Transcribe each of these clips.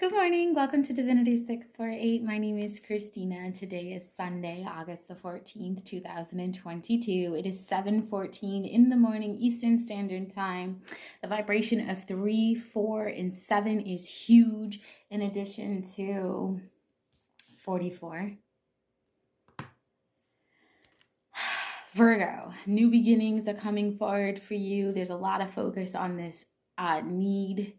Good morning. Welcome to Divinity 648. My name is Christina today is Sunday, August the 14th, 2022. It is 7:14 in the morning Eastern Standard Time. The vibration of 3, 4 and 7 is huge in addition to 44. Virgo, new beginnings are coming forward for you. There's a lot of focus on this uh, need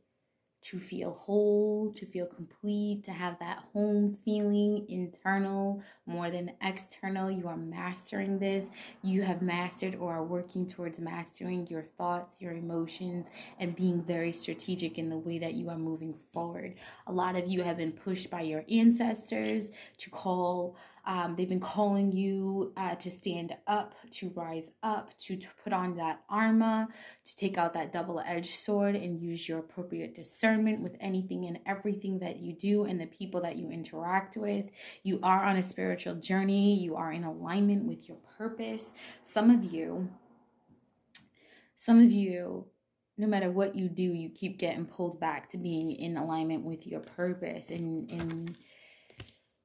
to feel whole, to feel complete, to have that home feeling internal more than external. You are mastering this. You have mastered or are working towards mastering your thoughts, your emotions, and being very strategic in the way that you are moving forward. A lot of you have been pushed by your ancestors to call um, they've been calling you uh, to stand up, to rise up, to, to put on that armor, to take out that double edged sword and use your appropriate discernment with anything and everything that you do and the people that you interact with. You are on a spiritual journey, you are in alignment with your purpose. Some of you, some of you no matter what you do, you keep getting pulled back to being in alignment with your purpose and and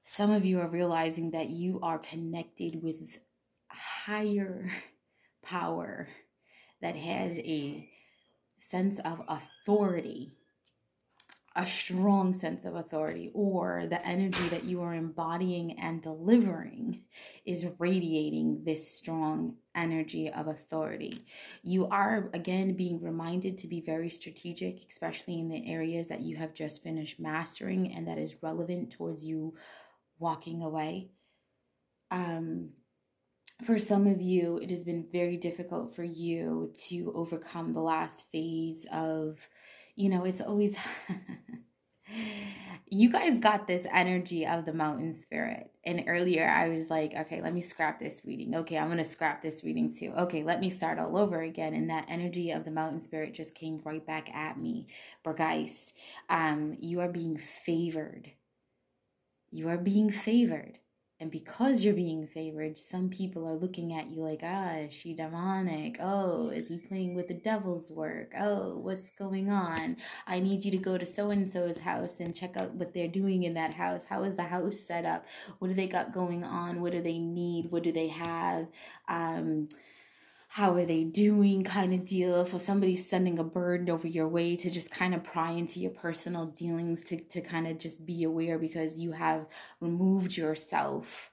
some of you are realizing that you are connected with higher power that has a sense of authority a strong sense of authority or the energy that you are embodying and delivering is radiating this strong energy of authority. You are again being reminded to be very strategic, especially in the areas that you have just finished mastering and that is relevant towards you walking away. Um, for some of you, it has been very difficult for you to overcome the last phase of, you know, it's always. you guys got this energy of the mountain spirit. And earlier I was like, okay, let me scrap this reading. Okay, I'm going to scrap this reading too. Okay, let me start all over again. And that energy of the mountain spirit just came right back at me. Berggeist, um, you are being favored you are being favored. And because you're being favored, some people are looking at you like, ah, is she demonic? Oh, is he playing with the devil's work? Oh, what's going on? I need you to go to so and so's house and check out what they're doing in that house. How is the house set up? What do they got going on? What do they need? What do they have? Um, how are they doing kind of deal. So somebody's sending a bird over your way to just kind of pry into your personal dealings to, to kind of just be aware because you have removed yourself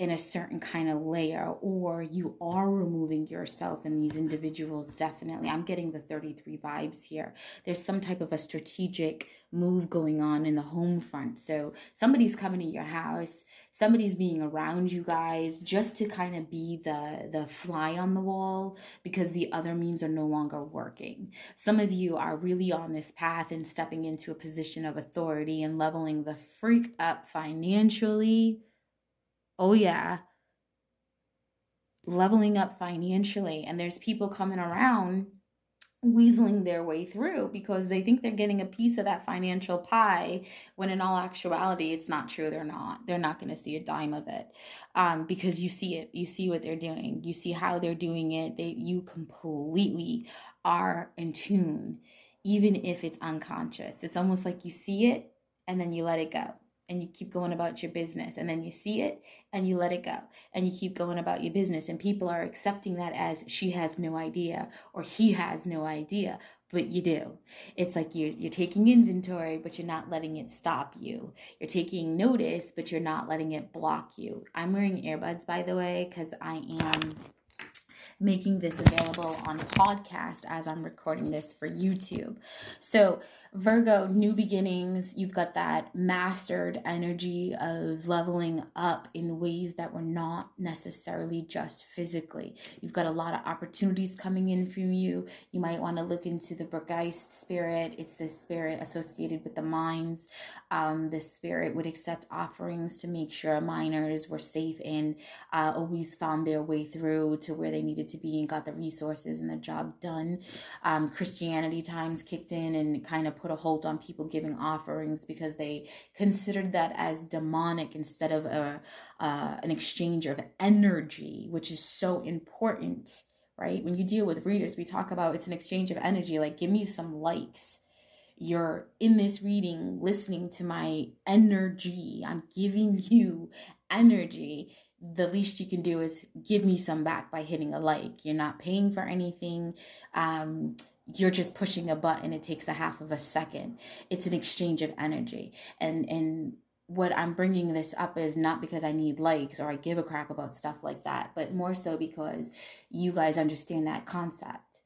in a certain kind of layer or you are removing yourself in these individuals definitely. I'm getting the 33 vibes here. There's some type of a strategic move going on in the home front. So somebody's coming to your house somebody's being around you guys just to kind of be the the fly on the wall because the other means are no longer working. Some of you are really on this path and stepping into a position of authority and leveling the freak up financially. Oh yeah, leveling up financially. And there's people coming around weaseling their way through because they think they're getting a piece of that financial pie when in all actuality it's not true. They're not. They're not going to see a dime of it um, because you see it. You see what they're doing. You see how they're doing it. They you completely are in tune even if it's unconscious. It's almost like you see it and then you let it go and you keep going about your business and then you see it and you let it go and you keep going about your business and people are accepting that as she has no idea or he has no idea but you do. It's like you're, you're taking inventory but you're not letting it stop you. You're taking notice but you're not letting it block you. I'm wearing earbuds by the way because i am making this available on podcast as I'm recording this for YouTube. So, Virgo, new beginnings, you've got that mastered energy of leveling up in ways that were not necessarily just physically. You've got a lot of opportunities coming in from you. You might want to look into the Berggeist spirit. It's this spirit associated with the mines. Um, this spirit would accept offerings to make sure miners were safe and uh, always found their way through to where they needed to be and got the resources and the job done. Um, Christianity times kicked in and kind of put a hold on people giving offerings because they considered that as demonic instead of a uh, an exchange of energy, which is so important, right? When you deal with readers, we talk about it's an exchange of energy. Like, give me some likes you're in this reading listening to my energy. I'm giving you energy. The least you can do is give me some back by hitting a like. You're not paying for anything. Um, you're just pushing a button. It takes a half of a second. It's an exchange of energy. And, and, what I'm bringing this up is not because I need likes or I give a crap about stuff like that, but more so because you guys understand that concept.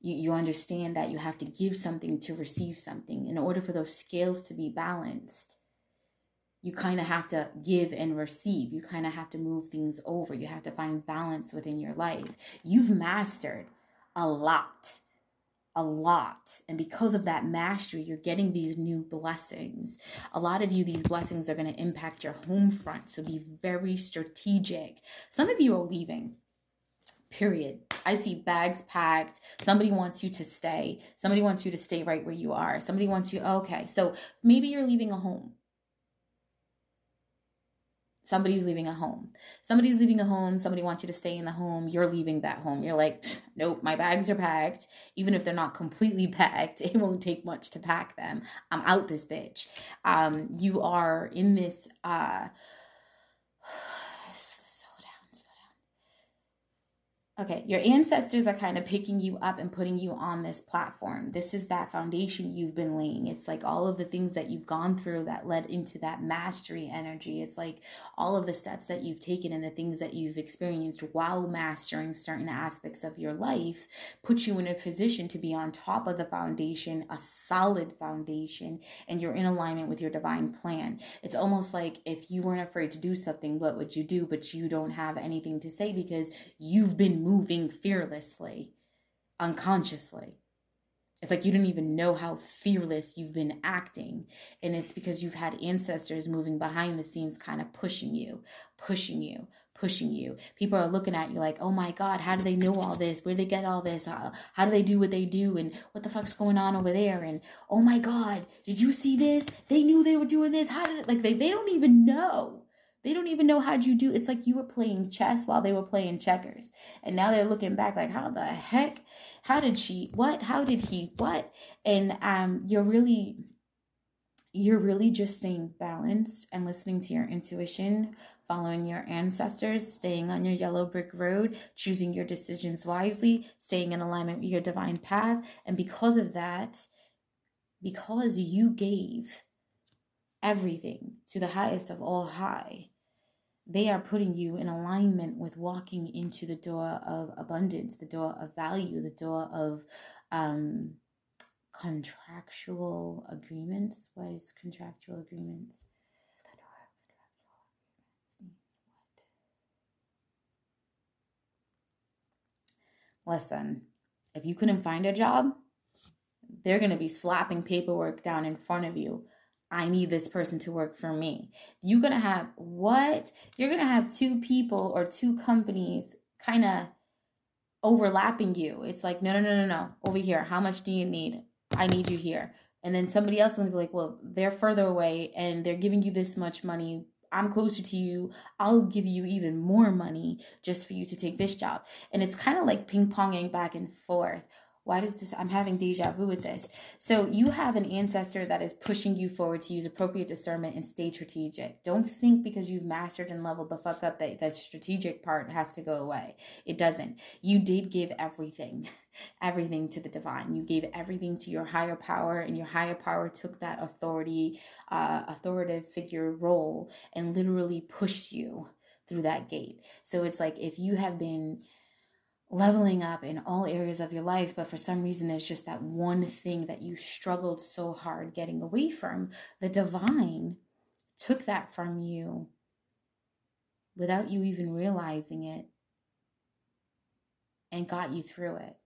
You, you understand that you have to give something to receive something. In order for those scales to be balanced, you kind of have to give and receive. You kind of have to move things over. You have to find balance within your life. You've mastered a lot a lot. And because of that mastery, you're getting these new blessings. A lot of you, these blessings are going to impact your home front. So be very strategic. Some of you are leaving. Period. I see bags packed. Somebody wants you to stay. Somebody wants you to stay right where you are. Somebody wants you, okay. So maybe you're leaving a home somebody's leaving a home. Somebody's leaving a home, somebody wants you to stay in the home, you're leaving that home. You're like, nope, my bags are packed. Even if they're not completely packed, it won't take much to pack them. I'm out this bitch. Um, you are in this uh Okay, your ancestors are kind of picking you up and putting you on this platform. This is that foundation you've been laying. It's like all of the things that you've gone through that led into that mastery energy. It's like all of the steps that you've taken and the things that you've experienced while mastering certain aspects of your life put you in a position to be on top of the foundation, a solid foundation, and you're in alignment with your divine plan. It's almost like if you weren't afraid to do something, what would you do? But you don't have anything to say because you've been moving fearlessly, unconsciously. It's like you didn't even know how fearless you've been acting. And it's because you've had ancestors moving behind the scenes, kind of pushing you, pushing you, pushing you. People are looking at you like, oh my God, how do they know all this? Where do they get all this? How, how do they do what they do? And what the fuck's going on over there? And oh my God, did you see this? They knew they were doing this. How did it? Like they, they don't even know. They don't even know how'd you do. It's like you were playing chess while they were playing checkers. And now they're looking back like, how the heck? How did she? What? How did he? What? And um, you're really, you're really just staying balanced and listening to your intuition, following your ancestors, staying on your yellow brick road, choosing your decisions wisely, staying in alignment with your divine path. And because of that, because you gave everything to the highest of all high, they are putting you in alignment with walking into the door of abundance, the door of value, the door of um, contractual agreements. What is contractual agreements? Listen, if you couldn't find a job, they're going to be slapping paperwork down in front of you I need this person to work for me. You're going to have what? You're going to have two people or two companies kind of overlapping you. It's like, no, no, no, no, no. Over here. How much do you need? I need you here. And then somebody else to be like, well, they're further away and they're giving you this much money. I'm closer to you. I'll give you even more money just for you to take this job. And it's kind of like ping ponging back and forth why does this i'm having deja vu with this. So you have an ancestor that is pushing you forward to use appropriate discernment and stay strategic. Don't think because you've mastered and leveled the fuck up that that strategic part has to go away. It doesn't. You did give everything everything to the divine. You gave everything to your higher power and your higher power took that authority uh, authoritative figure role and literally pushed you through that gate. So it's like if you have been leveling up in all areas of your life, but for some reason there's just that one thing that you struggled so hard getting away from. The divine took that from you without you even realizing it and got you through it.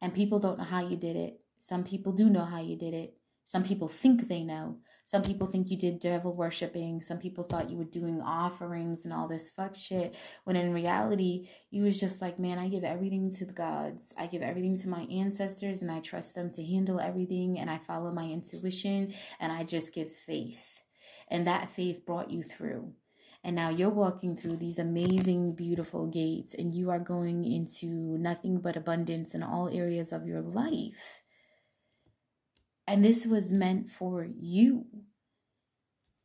And people don't know how you did it. Some people do know how you did it. Some people think they know. Some people think you did devil worshiping. Some people thought you were doing offerings and all this fuck shit. When in reality, you was just like, man, I give everything to the gods. I give everything to my ancestors and I trust them to handle everything and I follow my intuition and I just give faith. And that faith brought you through. And now you're walking through these amazing, beautiful gates and you are going into nothing but abundance in all areas of your life And this was meant for you.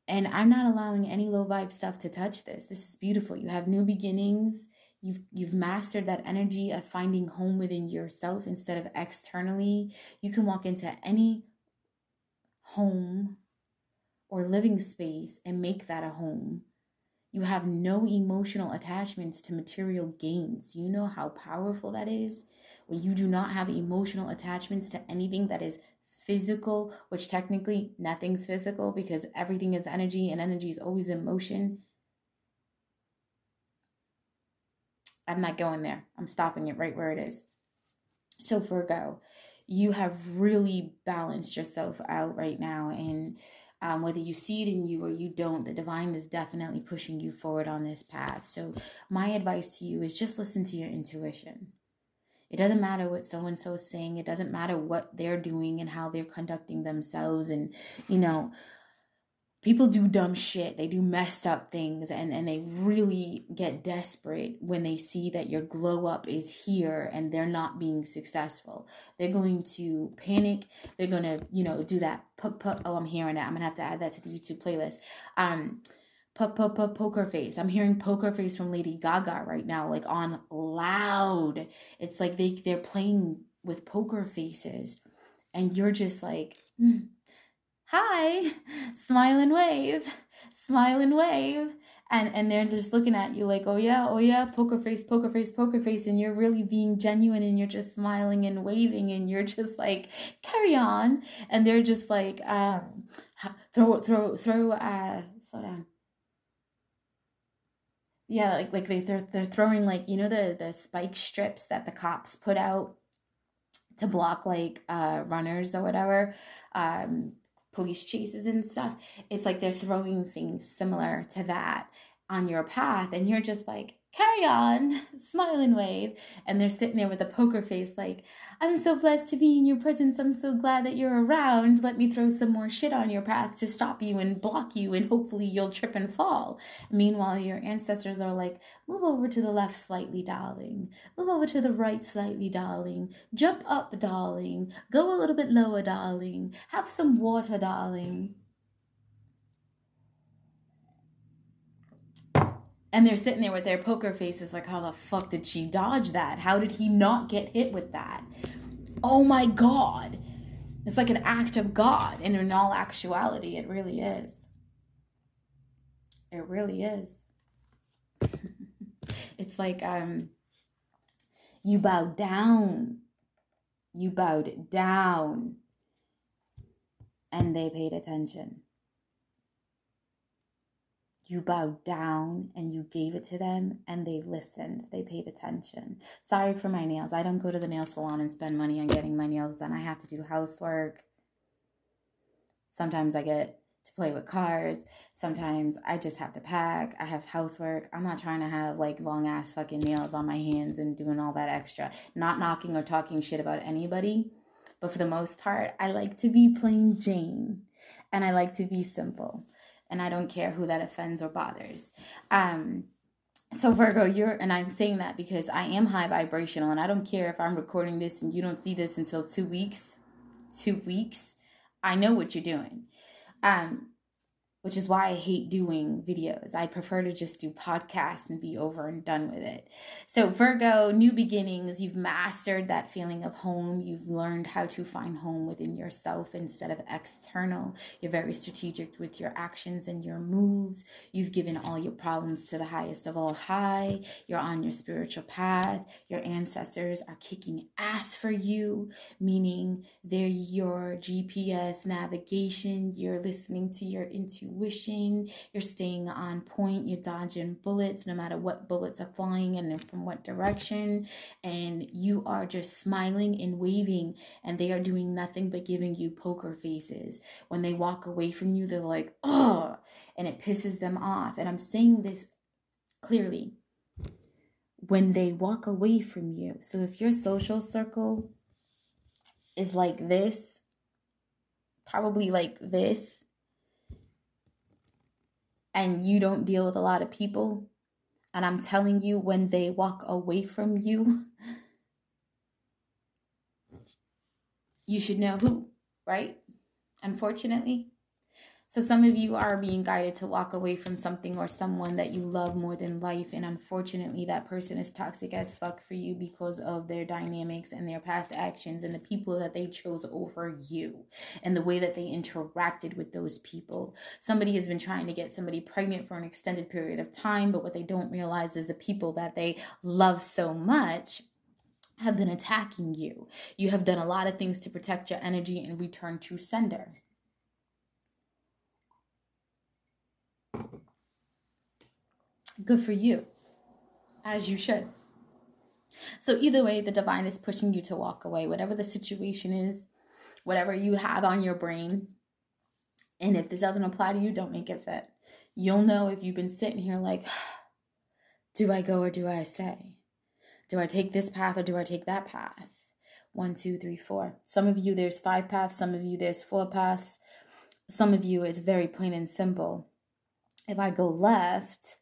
And I'm not allowing any low vibe stuff to touch this. This is beautiful. You have new beginnings. You've you've mastered that energy of finding home within yourself instead of externally. You can walk into any home or living space and make that a home. You have no emotional attachments to material gains. You know how powerful that is? When you do not have emotional attachments to anything that is physical, which technically nothing's physical because everything is energy and energy is always in motion. I'm not going there. I'm stopping it right where it is. So, Virgo, you have really balanced yourself out right now. And um, whether you see it in you or you don't, the divine is definitely pushing you forward on this path. So, my advice to you is just listen to your intuition. It doesn't matter what so and so is saying. It doesn't matter what they're doing and how they're conducting themselves. And, you know, people do dumb shit. They do messed up things and, and they really get desperate when they see that your glow up is here and they're not being successful. They're going to panic. They're going to, you know, do that. Put, put, Oh, I'm hearing that. I'm going to have to add that to the YouTube playlist. Um, poker face. I'm hearing poker face from Lady Gaga right now, like on loud. It's like they they're playing with poker faces, and you're just like, mm, hi, smile and wave, smile and wave. And, and they're just looking at you like, oh yeah, oh yeah, poker face, poker face, poker face, and you're really being genuine and you're just smiling and waving and you're just like, carry on. And they're just like, um, throw, throw, throw, uh, slow down yeah, like like they they're they're throwing like you know the the spike strips that the cops put out to block like uh runners or whatever, um police chases and stuff. It's like they're throwing things similar to that on your path and you're just like carry on, smile and wave. And they're sitting there with a poker face, like, I'm so blessed to be in your presence. I'm so glad that you're around. Let me throw some more shit on your path to stop you and block you, and hopefully you'll trip and fall. Meanwhile, your ancestors are like, move over to the left slightly, darling. Move over to the right slightly, darling. Jump up, darling. Go a little bit lower, darling. Have some water, darling. And they're sitting there with their poker faces like how the fuck did she dodge that? How did he not get hit with that? Oh my god. It's like an act of god and in all actuality it really is. It really is. It's like um you bowed down. You bowed down. And they paid attention you bowed down and you gave it to them and they listened they paid attention. Sorry for my nails. I don't go to the nail salon and spend money on getting my nails done. I have to do housework. Sometimes i get to play with cars sometimes i just have to pack. I have housework. I'm not trying to have like long ass fucking nails on my hands and doing all that extra. Not knocking or talking shit about anybody but for the most part i like to be plain jane and i like to be simple and I don't care who that offends or bothers. Um, so Virgo, you're, and I'm saying that because I am high vibrational, and I don't care if I'm recording this and you don't see this until two weeks. Two weeks, I know what you're doing. Um, which is why I hate doing videos. I prefer to just do podcasts and be over and done with it. So, Virgo, new beginnings. You've mastered that feeling of home. You've learned how to find home within yourself instead of external. You're very strategic with your actions and your moves. You've given all your problems to the highest of all high. You're on your spiritual path. Your ancestors are kicking ass for you, meaning they're your GPS navigation. You're listening to your intuition wishing, you're staying on point, you're dodging bullets no matter what bullets are flying and from what direction, and you are just smiling and waving, and they are doing nothing but giving you poker faces. When they walk away from you, they're like, oh, and it pisses them off. And I'm saying this clearly when they walk away from you. So if your social circle is like this, probably like this, and you don't deal with a lot of people, and I'm telling you, when they walk away from you, you should know who, right? unfortunately. So some of you are being guided to walk away from something or someone that you love more than life. And unfortunately, that person is toxic as fuck for you because of their dynamics and their past actions and the people that they chose over you and the way that they interacted with those people. Somebody has been trying to get somebody pregnant for an extended period of time, but what they don't realize is the people that they love so much have been attacking you. You have done a lot of things to protect your energy and return to sender. Good for you, as you should. So, either way, the divine is pushing you to walk away, whatever the situation is, whatever you have on your brain. And if this doesn't apply to you, don't make it fit. You'll know if you've been sitting here like, do I go or do I stay? Do I take this path or do I take that path? One, two, three, four. Some of you, there's five paths. Some of you, there's four paths. Some of you, it's very plain and simple. If I go left,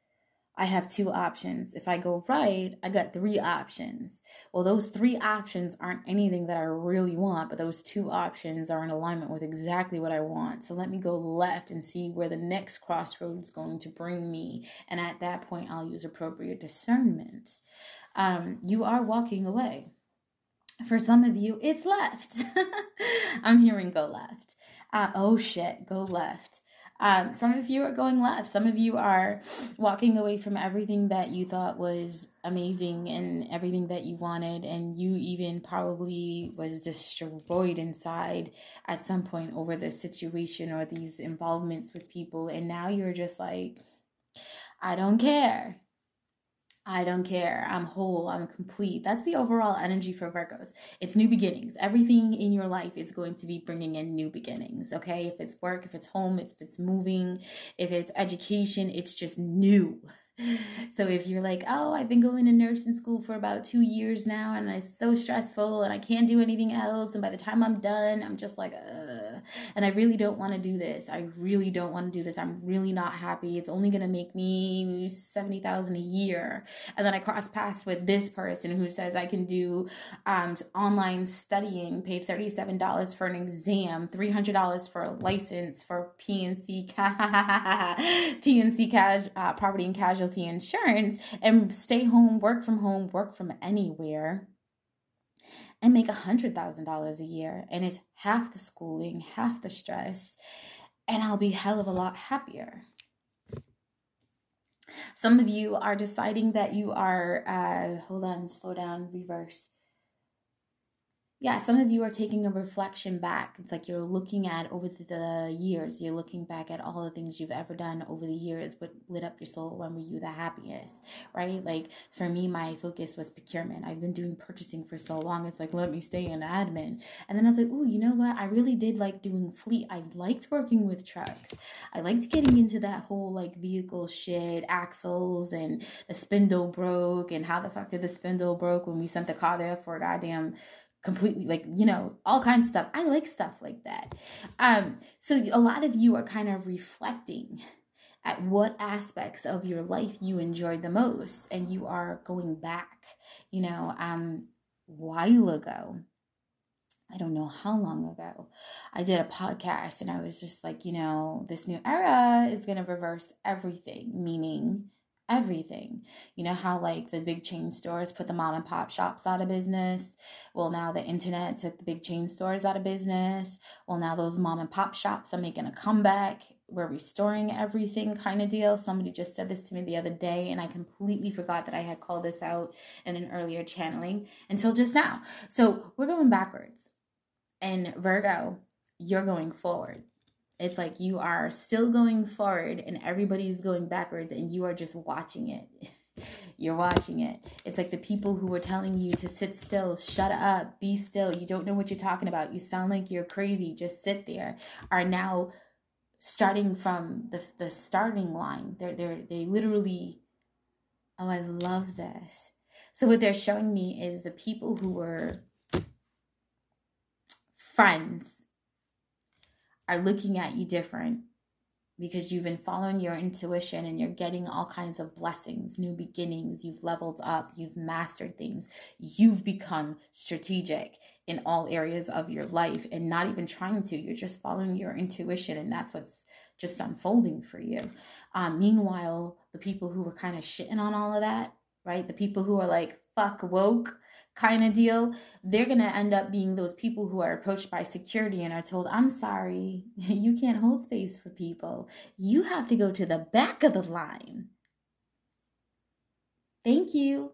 I have two options. If I go right, I got three options. Well, those three options aren't anything that I really want, but those two options are in alignment with exactly what I want. So let me go left and see where the next crossroads is going to bring me. And at that point, I'll use appropriate discernment. Um, you are walking away. For some of you, it's left. I'm hearing go left. Uh, oh shit, go left. Um, some of you are going left. Some of you are walking away from everything that you thought was amazing and everything that you wanted, and you even probably was destroyed inside at some point over this situation or these involvements with people, and now you're just like, I don't care. I don't care. I'm whole. I'm complete. That's the overall energy for Virgos. It's new beginnings. Everything in your life is going to be bringing in new beginnings. Okay. If it's work, if it's home, if it's moving, if it's education, it's just new. So if you're like, oh, I've been going to nursing school for about two years now and it's so stressful and I can't do anything else. And by the time I'm done, I'm just like, Ugh. and I really don't want to do this. I really don't want to do this. I'm really not happy. It's only going to make me 70,000 a year. And then I cross paths with this person who says I can do um, online studying, pay $37 for an exam, $300 for a license for P&C, P&C cash, uh, property and casualty casualty insurance and stay home, work from home, work from anywhere, and make a $100,000 a year. And it's half the schooling, half the stress, and I'll be hell of a lot happier. Some of you are deciding that you are, uh, hold on, slow down, reverse yeah, some of you are taking a reflection back. It's like you're looking at over the years, you're looking back at all the things you've ever done over the years, what lit up your soul, when were you the happiest, right? Like for me, my focus was procurement. I've been doing purchasing for so long. It's like, let me stay in admin. And then I was like, oh, you know what? I really did like doing fleet. I liked working with trucks. I liked getting into that whole like vehicle shit, axles and the spindle broke and how the fuck did the spindle broke when we sent the car there for a goddamn completely like you know all kinds of stuff. I like stuff like that. Um so a lot of you are kind of reflecting at what aspects of your life you enjoyed the most and you are going back you know um while ago. I don't know how long ago, I did a podcast and I was just like, you know, this new era is going to reverse everything, meaning everything. You know how like the big chain stores put the mom and pop shops out of business? Well, now the internet took the big chain stores out of business. Well, now those mom and pop shops are making a comeback. We're restoring everything kind of deal. Somebody just said this to me the other day, and I completely forgot that I had called this out in an earlier channeling until just now. So we're going backwards. And Virgo, you're going forward. It's like you are still going forward and everybody's going backwards and you are just watching it. You're watching it. It's like the people who were telling you to sit still, shut up, be still. You don't know what you're talking about. You sound like you're crazy. Just sit there. Are now starting from the the starting line. They're they're they literally oh I love this. So what they're showing me is the people who were friends are looking at you different because you've been following your intuition and you're getting all kinds of blessings, new beginnings. You've leveled up, you've mastered things, you've become strategic in all areas of your life and not even trying to. You're just following your intuition, and that's what's just unfolding for you. Um, meanwhile, the people who were kind of shitting on all of that, right? The people who are like, fuck woke kind of deal, they're going to end up being those people who are approached by security and are told, I'm sorry, you can't hold space for people. You have to go to the back of the line. Thank you.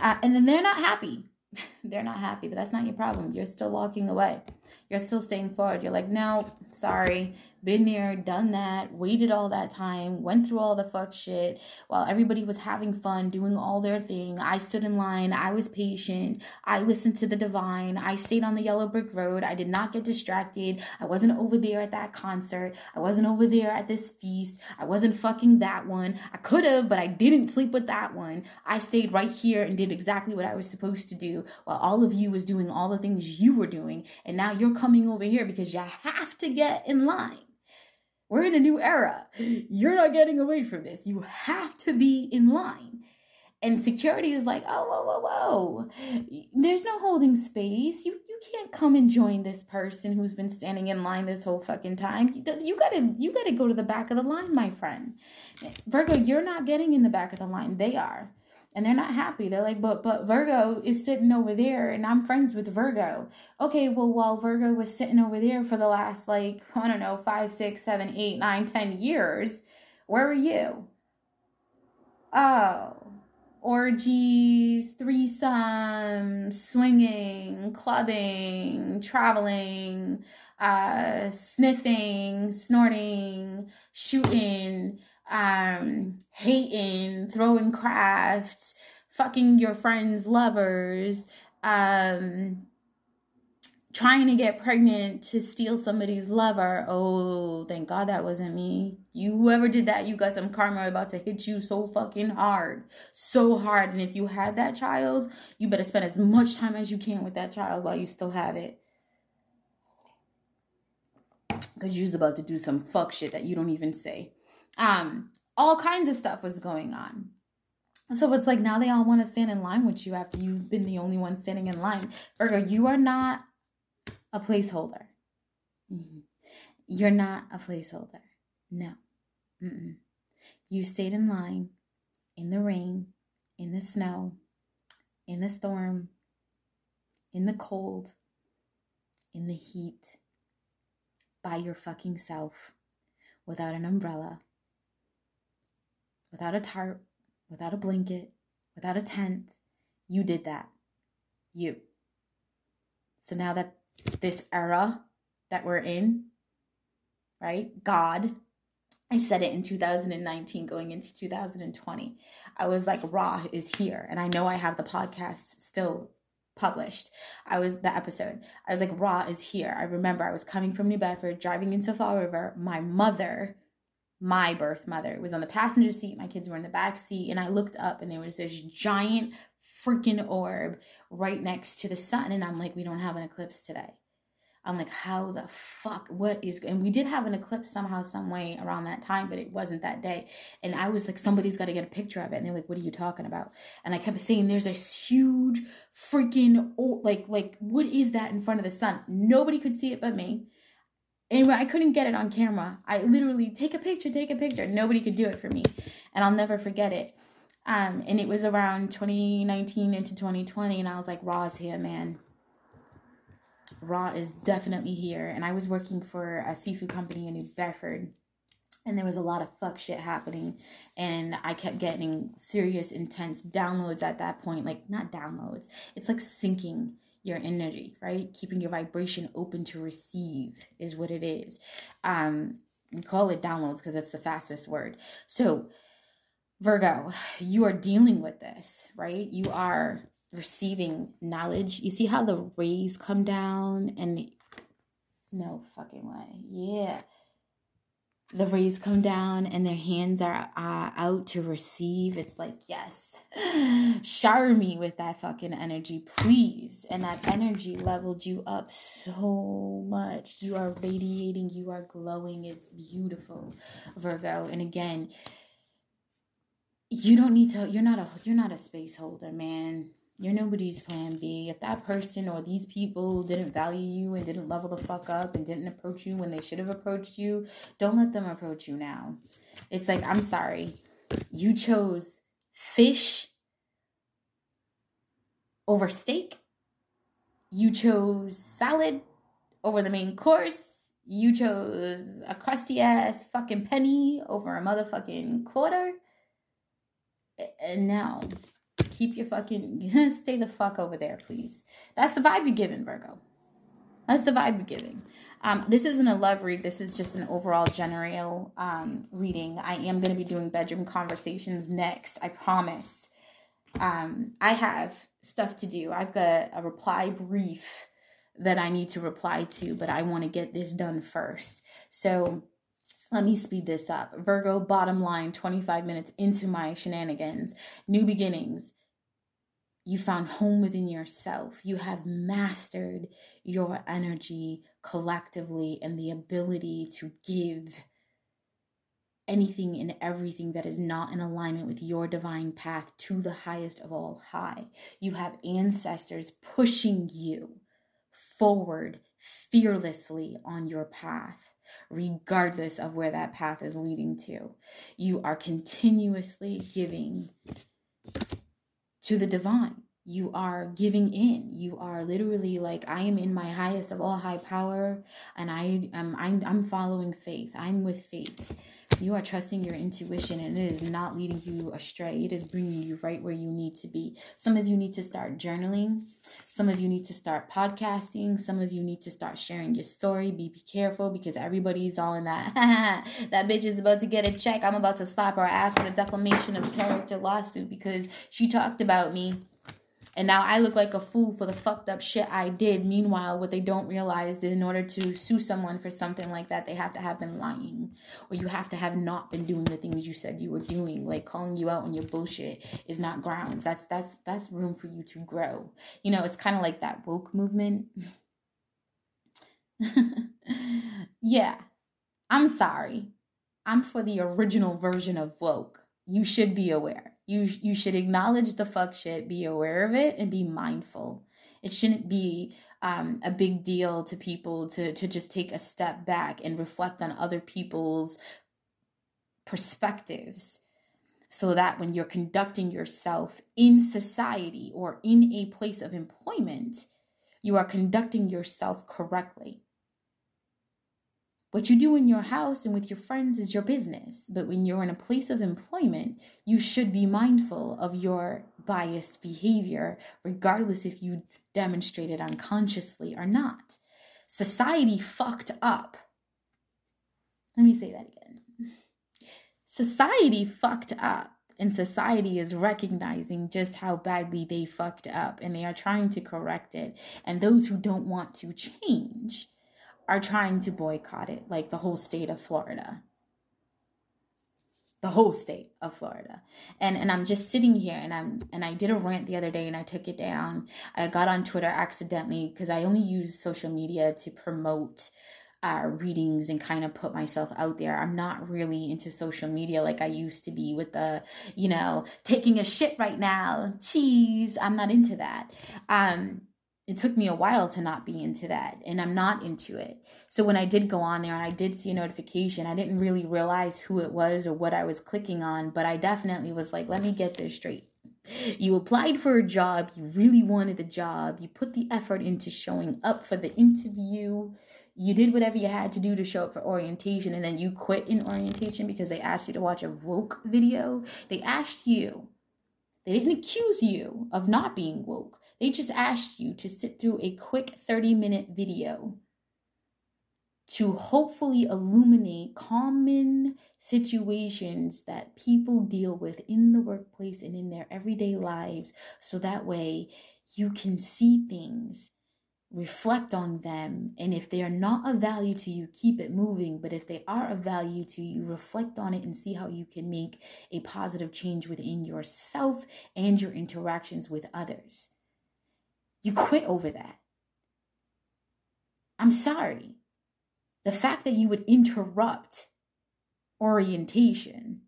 Uh, and then they're not happy. they're not happy, but that's not your problem. You're still walking away. You're still staying forward. You're like, no, sorry been there, done that, waited all that time, went through all the fuck shit while everybody was having fun, doing all their thing. I stood in line, I was patient, I listened to the divine, I stayed on the yellow brick road, I did not get distracted, I wasn't over there at that concert, I wasn't over there at this feast, I wasn't fucking that one. I could have, but I didn't sleep with that one. I stayed right here and did exactly what I was supposed to do while all of you was doing all the things you were doing. And now you're coming over here because you have to get in line. We're in a new era. You're not getting away from this. You have to be in line. And security is like, oh, whoa, whoa, whoa. There's no holding space. You you can't come and join this person who's been standing in line this whole fucking time. You, you gotta you gotta go to the back of the line, my friend. Virgo, you're not getting in the back of the line. They are and they're not happy. They're like, but but Virgo is sitting over there, and I'm friends with Virgo. Okay, well, while Virgo was sitting over there for the last like I don't know five, six, seven, eight, nine, ten years, where were you? Oh, orgies, threesomes, swinging, clubbing, traveling, uh, sniffing, snorting, shooting um, hating, throwing crafts, fucking your friends' lovers, um, trying to get pregnant to steal somebody's lover. Oh, thank God that wasn't me. You, whoever did that, you got some karma about to hit you so fucking hard. So hard. And if you had that child, you better spend as much time as you can with that child while you still have it. Because you're about to do some fuck shit that you don't even say. Um, all kinds of stuff was going on. So it's like now they all want to stand in line with you after you've been the only one standing in line. Virgo, you are not a placeholder. Mm-hmm. You're not a placeholder. No. Mm-mm. You stayed in line in the rain, in the snow, in the storm, in the cold, in the heat, by your fucking self, without an umbrella, without a tarp, without a blanket, without a tent. You did that. You. So now that this era that we're in, right? God, I said it in 2019 going into 2020. I was like, Ra is here. And I know I have the podcast still published. I was the episode. I was like, Ra is here. I remember I was coming from New Bedford, driving into Fall River. My mother my birth mother It was on the passenger seat. My kids were in the back seat. And I looked up and there was this giant freaking orb right next to the sun. And I'm like, we don't have an eclipse today. I'm like, how the fuck? What is? And we did have an eclipse somehow, some way around that time, but it wasn't that day. And I was like, somebody's got to get a picture of it. And they're like, what are you talking about? And I kept saying, there's a huge freaking like like what is that in front of the sun? Nobody could see it but me. Anyway, I couldn't get it on camera. I literally take a picture, take a picture. Nobody could do it for me, and I'll never forget it. Um, and it was around 2019 into 2020, and I was like, "Ra's here, man. Ra is definitely here." And I was working for a seafood company in New Bedford, and there was a lot of fuck shit happening, and I kept getting serious, intense downloads at that point. Like not downloads, it's like syncing your energy, right? Keeping your vibration open to receive is what it is. Um, we call it downloads because it's the fastest word. So, Virgo, you are dealing with this, right? You are receiving knowledge. You see how the rays come down and no fucking way. Yeah. The rays come down and their hands are uh, out to receive. It's like, yes, shower me with that fucking energy, please. And that energy leveled you up so much. You are radiating, you are glowing. It's beautiful, Virgo. And again, you don't need to you're not a you're not a space holder, man. You're nobody's plan B. If that person or these people didn't value you and didn't level the fuck up and didn't approach you when they should have approached you, don't let them approach you now. It's like, I'm sorry. You chose fish over steak. You chose salad over the main course. You chose a crusty ass fucking penny over a motherfucking quarter. And now, keep your fucking, stay the fuck over there, please. That's the vibe you're giving, Virgo. That's the vibe you're giving. Um, this isn't a love read. This is just an overall general um, reading. I am going to be doing bedroom conversations next. I promise. Um, I have stuff to do. I've got a reply brief that I need to reply to, but I want to get this done first. So let me speed this up. Virgo, bottom line, 25 minutes into my shenanigans. New beginnings. You found home within yourself. You have mastered your energy collectively and the ability to give anything and everything that is not in alignment with your divine path to the highest of all high. You have ancestors pushing you forward fearlessly on your path, regardless of where that path is leading to. You are continuously giving to the divine you are giving in. You are literally like i am in my highest of all high power and i am I'm, I'm following faith. I'm with faith. You are trusting your intuition and it is not leading you astray. It is bringing you right where you need to be. Some of you need to start journaling. Some of you need to start podcasting. Some of you need to start sharing your story. Be, be careful because everybody's all in that. That bitch is about to get a check. I'm about to slap her ass with a defamation of character lawsuit because she talked about me and now I look like a fool for the fucked up shit I did. Meanwhile, what they don't realize is in order to sue someone for something like that, they have to have been lying. Or you have to have not been doing the things you said you were doing. Like calling you out on your bullshit is not grounds. That's that's that's room for you to grow. You know, it's kind of like that woke movement. yeah. I'm sorry. I'm for the original version of woke. You should be aware you you should acknowledge the fuck shit, be aware of it, and be mindful. It shouldn't be um, a big deal to people to to just take a step back and reflect on other people's perspectives so that when you're conducting yourself in society or in a place of employment, you are conducting yourself correctly. What you do in your house and with your friends is your business. But when you're in a place of employment, you should be mindful of your biased behavior, regardless if you demonstrate it unconsciously or not. Society fucked up. Let me say that again. Society fucked up and society is recognizing just how badly they fucked up and they are trying to correct it. And those who don't want to change are trying to boycott it, like the whole state of Florida. The whole state of Florida. And and I'm just sitting here and I'm and I did a rant the other day and I took it down. I got on Twitter accidentally because I only use social media to promote uh, readings and kind of put myself out there. I'm not really into social media like I used to be with the, you know, taking a shit right now, cheese. I'm not into that. Um, it took me a while to not be into that and i'm not into it. So when i did go on there and i did see a notification i didn't really realize who it was or what i was clicking on but i definitely was like let me get this straight. You applied for a job you really wanted the job you put the effort into showing up for the interview you did whatever you had to do to show up for orientation and then you quit in orientation because they asked you to watch a woke video? They asked you they didn't accuse you of not being woke they just asked you to sit through a quick 30 minute video to hopefully illuminate common situations that people deal with in the workplace and in their everyday lives so that way you can see things reflect on them. And if they are not of value to you, keep it moving. But if they are of value to you, reflect on it and see how you can make a positive change within yourself and your interactions with others. You quit over that. I'm sorry. The fact that you would interrupt orientation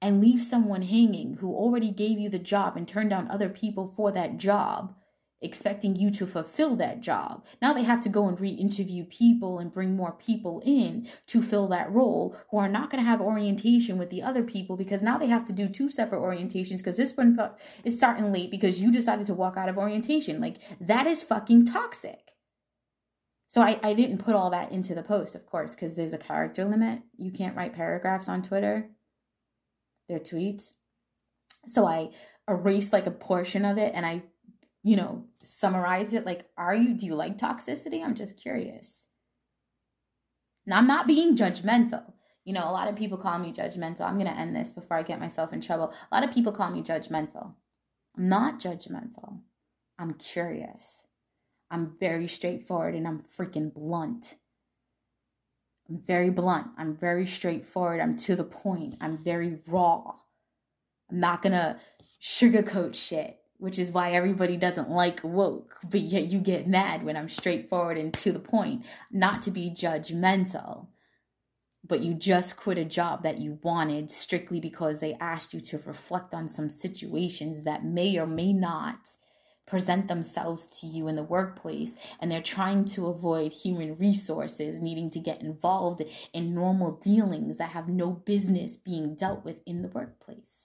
and leave someone hanging who already gave you the job and turned down other people for that job expecting you to fulfill that job. Now they have to go and re interview people and bring more people in to fill that role who are not going to have orientation with the other people because now they have to do two separate orientations because this one is starting late because you decided to walk out of orientation. Like that is fucking toxic. So I, I didn't put all that into the post, of course, because there's a character limit. You can't write paragraphs on Twitter, their tweets. So I erased like a portion of it and I you know, summarized it like, are you, do you like toxicity? I'm just curious. Now, I'm not being judgmental. You know, a lot of people call me judgmental. I'm going to end this before I get myself in trouble. A lot of people call me judgmental. I'm not judgmental. I'm curious. I'm very straightforward and I'm freaking blunt. I'm very blunt. I'm very straightforward. I'm to the point. I'm very raw. I'm not going to sugarcoat shit which is why everybody doesn't like woke, but yet you get mad when I'm straightforward and to the point, not to be judgmental. But you just quit a job that you wanted strictly because they asked you to reflect on some situations that may or may not present themselves to you in the workplace and they're trying to avoid human resources needing to get involved in normal dealings that have no business being dealt with in the workplace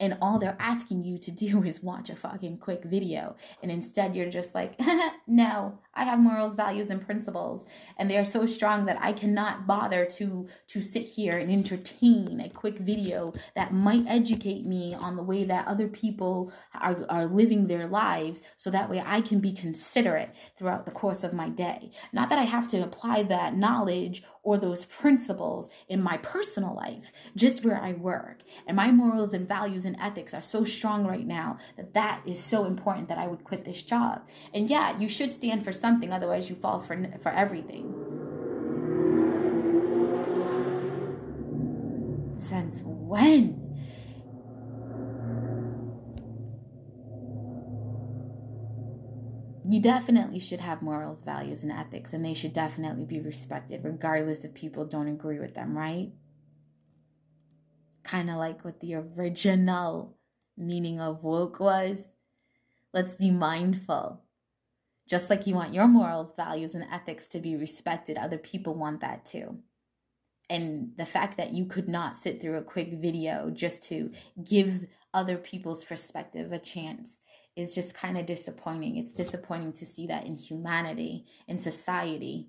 and all they're asking you to do is watch a fucking quick video. And instead you're just like no i have morals values and principles and they are so strong that i cannot bother to to sit here and entertain a quick video that might educate me on the way that other people are, are living their lives so that way i can be considerate throughout the course of my day not that i have to apply that knowledge or those principles in my personal life, just where I work. And my morals and values and ethics are so strong right now that that is so important that I would quit this job. And yeah, you should stand for something, otherwise, you fall for, for everything. Since when? you definitely should have morals, values, and ethics, and they should definitely be respected, regardless if people don't agree with them, right? Kind of like what the original meaning of woke was. Let's be mindful. Just like you want your morals, values, and ethics to be respected, other people want that too. And the fact that you could not sit through a quick video just to give other people's perspective a chance is just kind of disappointing. It's disappointing to see that in humanity, in society,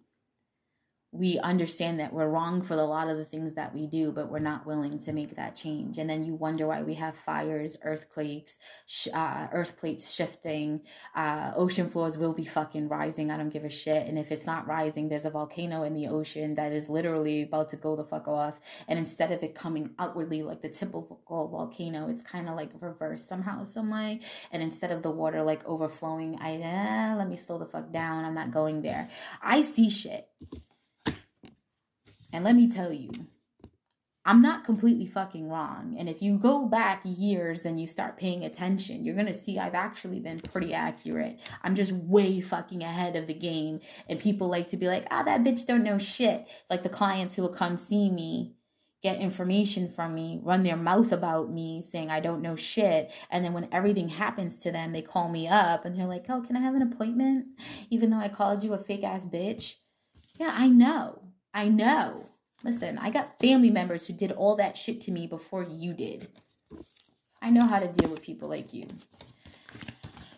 we understand that we're wrong for a lot of the things that we do, but we're not willing to make that change. And then you wonder why we have fires, earthquakes, sh- uh, earth plates shifting, uh, ocean floors will be fucking rising. I don't give a shit. And if it's not rising, there's a volcano in the ocean that is literally about to go the fuck off. And instead of it coming outwardly like the typical volcano, it's kind of like reversed somehow, some way. And instead of the water like overflowing, I eh, let me slow the fuck down. I'm not going there. I see shit. And let me tell you, I'm not completely fucking wrong. And if you go back years and you start paying attention, you're going to see I've actually been pretty accurate. I'm just way fucking ahead of the game. And people like to be like, ah, oh, that bitch don't know shit. Like the clients who will come see me, get information from me, run their mouth about me saying I don't know shit. And then when everything happens to them, they call me up and they're like, oh, can I have an appointment? Even though I called you a fake ass bitch. Yeah, I know. I know. Listen, I got family members who did all that shit to me before you did. I know how to deal with people like you.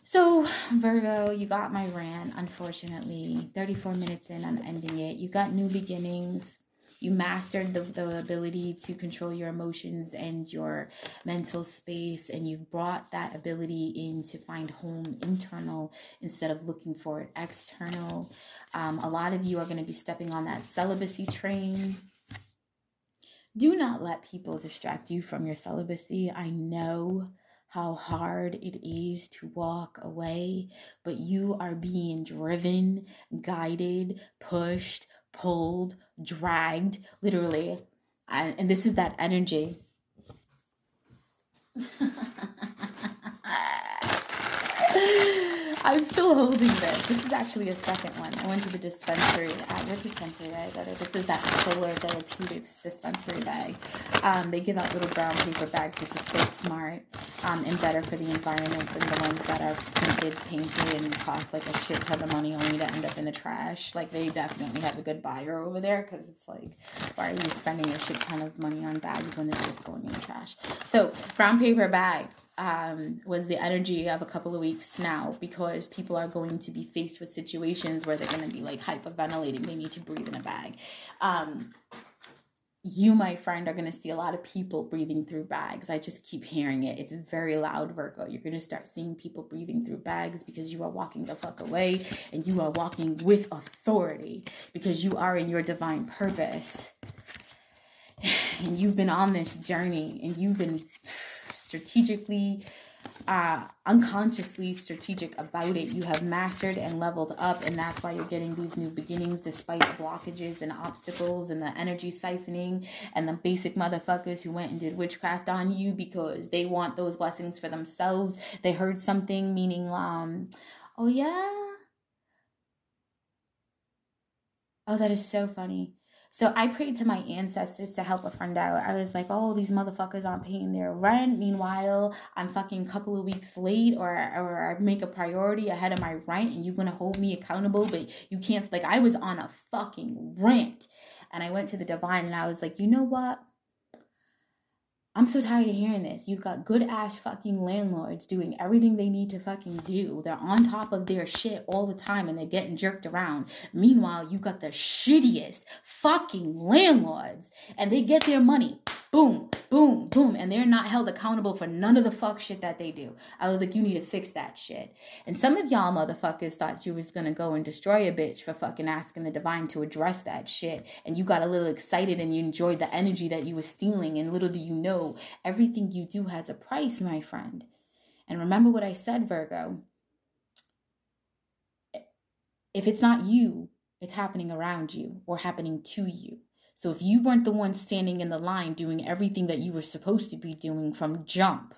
So, Virgo, you got my rant, unfortunately. 34 minutes in, I'm ending it. You got new beginnings you mastered the, the ability to control your emotions and your mental space and you've brought that ability in to find home internal instead of looking for it external. Um, a lot of you are going to be stepping on that celibacy train. Do not let people distract you from your celibacy. I know how hard it is to walk away, but you are being driven, guided, pushed, pulled, dragged, literally. And, and this is that energy. I'm still holding this. This is actually a second one. I went to the dispensary. Uh, what's dispensary, I right? This is that Solar Therapeutics dispensary bag. Um, they give out little brown paper bags, which is so smart um, and better for the environment than the ones that are printed, painted, and cost like a shit ton of money only to end up in the trash. Like they definitely have a good buyer over there because it's like, why are you spending a shit ton of money on bags when they're just going in the trash? So brown paper bag um, was the energy of a couple of weeks now because people are going to be faced with situations where they're going to be like hyperventilating. They need to breathe in a bag. Um, you, my friend, are going to see a lot of people breathing through bags. I just keep hearing it. It's very loud, Virgo. You're going to start seeing people breathing through bags because you are walking the fuck away and you are walking with authority because you are in your divine purpose. And you've been on this journey and you've been strategically, uh, unconsciously strategic about it. You have mastered and leveled up, and that's why you're getting these new beginnings despite the blockages and obstacles and the energy siphoning and the basic motherfuckers who went and did witchcraft on you because they want those blessings for themselves. They heard something, meaning, um, oh yeah. Oh, that is so funny. So I prayed to my ancestors to help a friend out. I was like, oh, these motherfuckers aren't paying their rent. Meanwhile, I'm fucking a couple of weeks late or or I make a priority ahead of my rent and you're gonna hold me accountable, but you can't like I was on a fucking rant. And I went to the divine and I was like, you know what? I'm so tired of hearing this. You've got good ass fucking landlords doing everything they need to fucking do. They're on top of their shit all the time and they're getting jerked around. Meanwhile, you've got the shittiest fucking landlords and they get their money boom, boom, boom, and they're not held accountable for none of the fuck shit that they do. I was like, you need to fix that shit. And some of y'all motherfuckers thought you was gonna go and destroy a bitch for fucking asking the divine to address that shit. And you got a little excited and you enjoyed the energy that you were stealing. And little do you know, everything you do has a price, my friend. And remember what I said, Virgo. If it's not you, it's happening around you or happening to you. So if you weren't the one standing in the line doing everything that you were supposed to be doing from jump,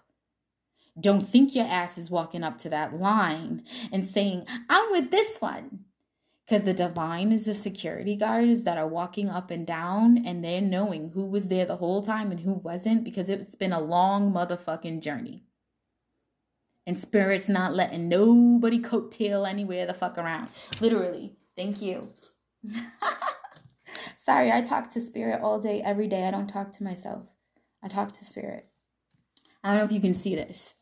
don't think your ass is walking up to that line and saying, I'm with this one. Because the divine is the security guards that are walking up and down and they're knowing who was there the whole time and who wasn't because it's been a long motherfucking journey. And spirit's not letting nobody coattail anywhere the fuck around. Literally. Thank you. Sorry, I talk to spirit all day, every day. I don't talk to myself. I talk to spirit. I don't know if you can see this,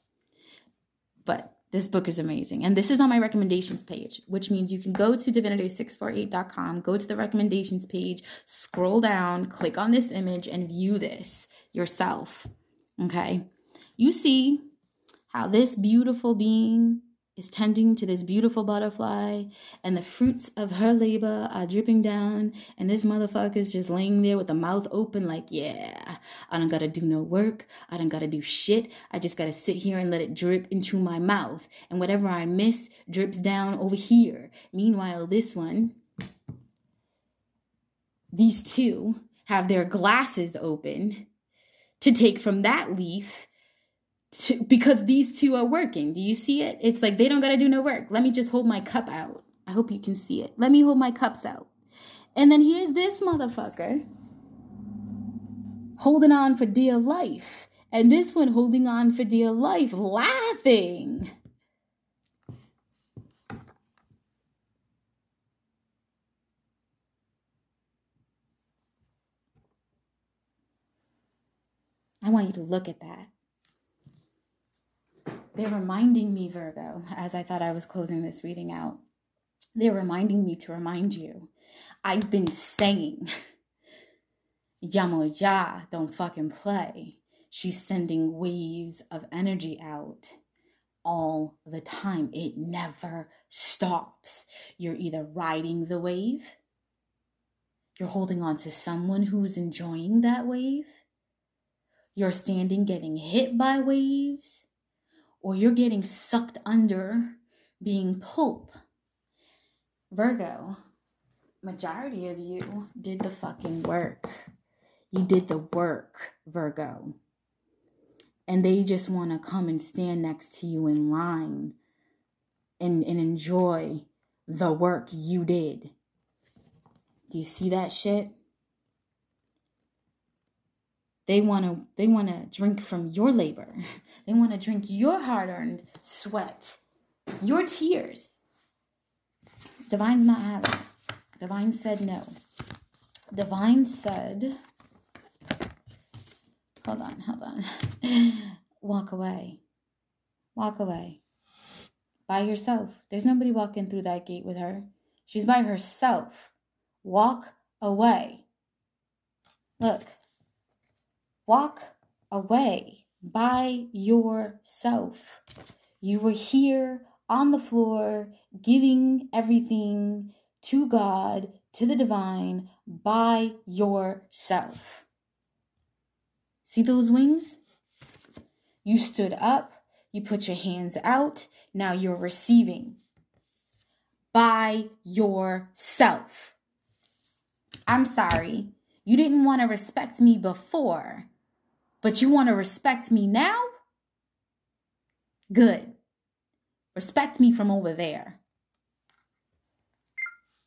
but this book is amazing. And this is on my recommendations page, which means you can go to divinity648.com, go to the recommendations page, scroll down, click on this image, and view this yourself. Okay. You see how this beautiful being is tending to this beautiful butterfly, and the fruits of her labor are dripping down, and this motherfucker's just laying there with the mouth open, like, yeah, I don't gotta do no work, I don't gotta do shit, I just gotta sit here and let it drip into my mouth, and whatever I miss drips down over here. Meanwhile, this one, these two have their glasses open to take from that leaf to, because these two are working. Do you see it? It's like they don't got to do no work. Let me just hold my cup out. I hope you can see it. Let me hold my cups out. And then here's this motherfucker holding on for dear life. And this one holding on for dear life, laughing. I want you to look at that. They're reminding me, Virgo, as I thought I was closing this reading out. They're reminding me to remind you. I've been saying, Yemaya, don't fucking play. She's sending waves of energy out all the time. It never stops. You're either riding the wave, you're holding on to someone who's enjoying that wave, you're standing getting hit by waves, or you're getting sucked under being pulled. Virgo, majority of you did the fucking work. You did the work, Virgo. And they just want to come and stand next to you in line and, and enjoy the work you did. Do you see that shit? They want to they want to drink from your labor. They want to drink your hard-earned sweat, your tears. Divine's not having it. Divine said no. Divine said, hold on, hold on. Walk away. Walk away. By yourself. There's nobody walking through that gate with her. She's by herself. Walk away. Look. Walk away by yourself. You were here on the floor giving everything to God, to the divine, by yourself. See those wings? You stood up, you put your hands out, now you're receiving by yourself. I'm sorry, you didn't want to respect me before, but you want to respect me now? Good. Respect me from over there.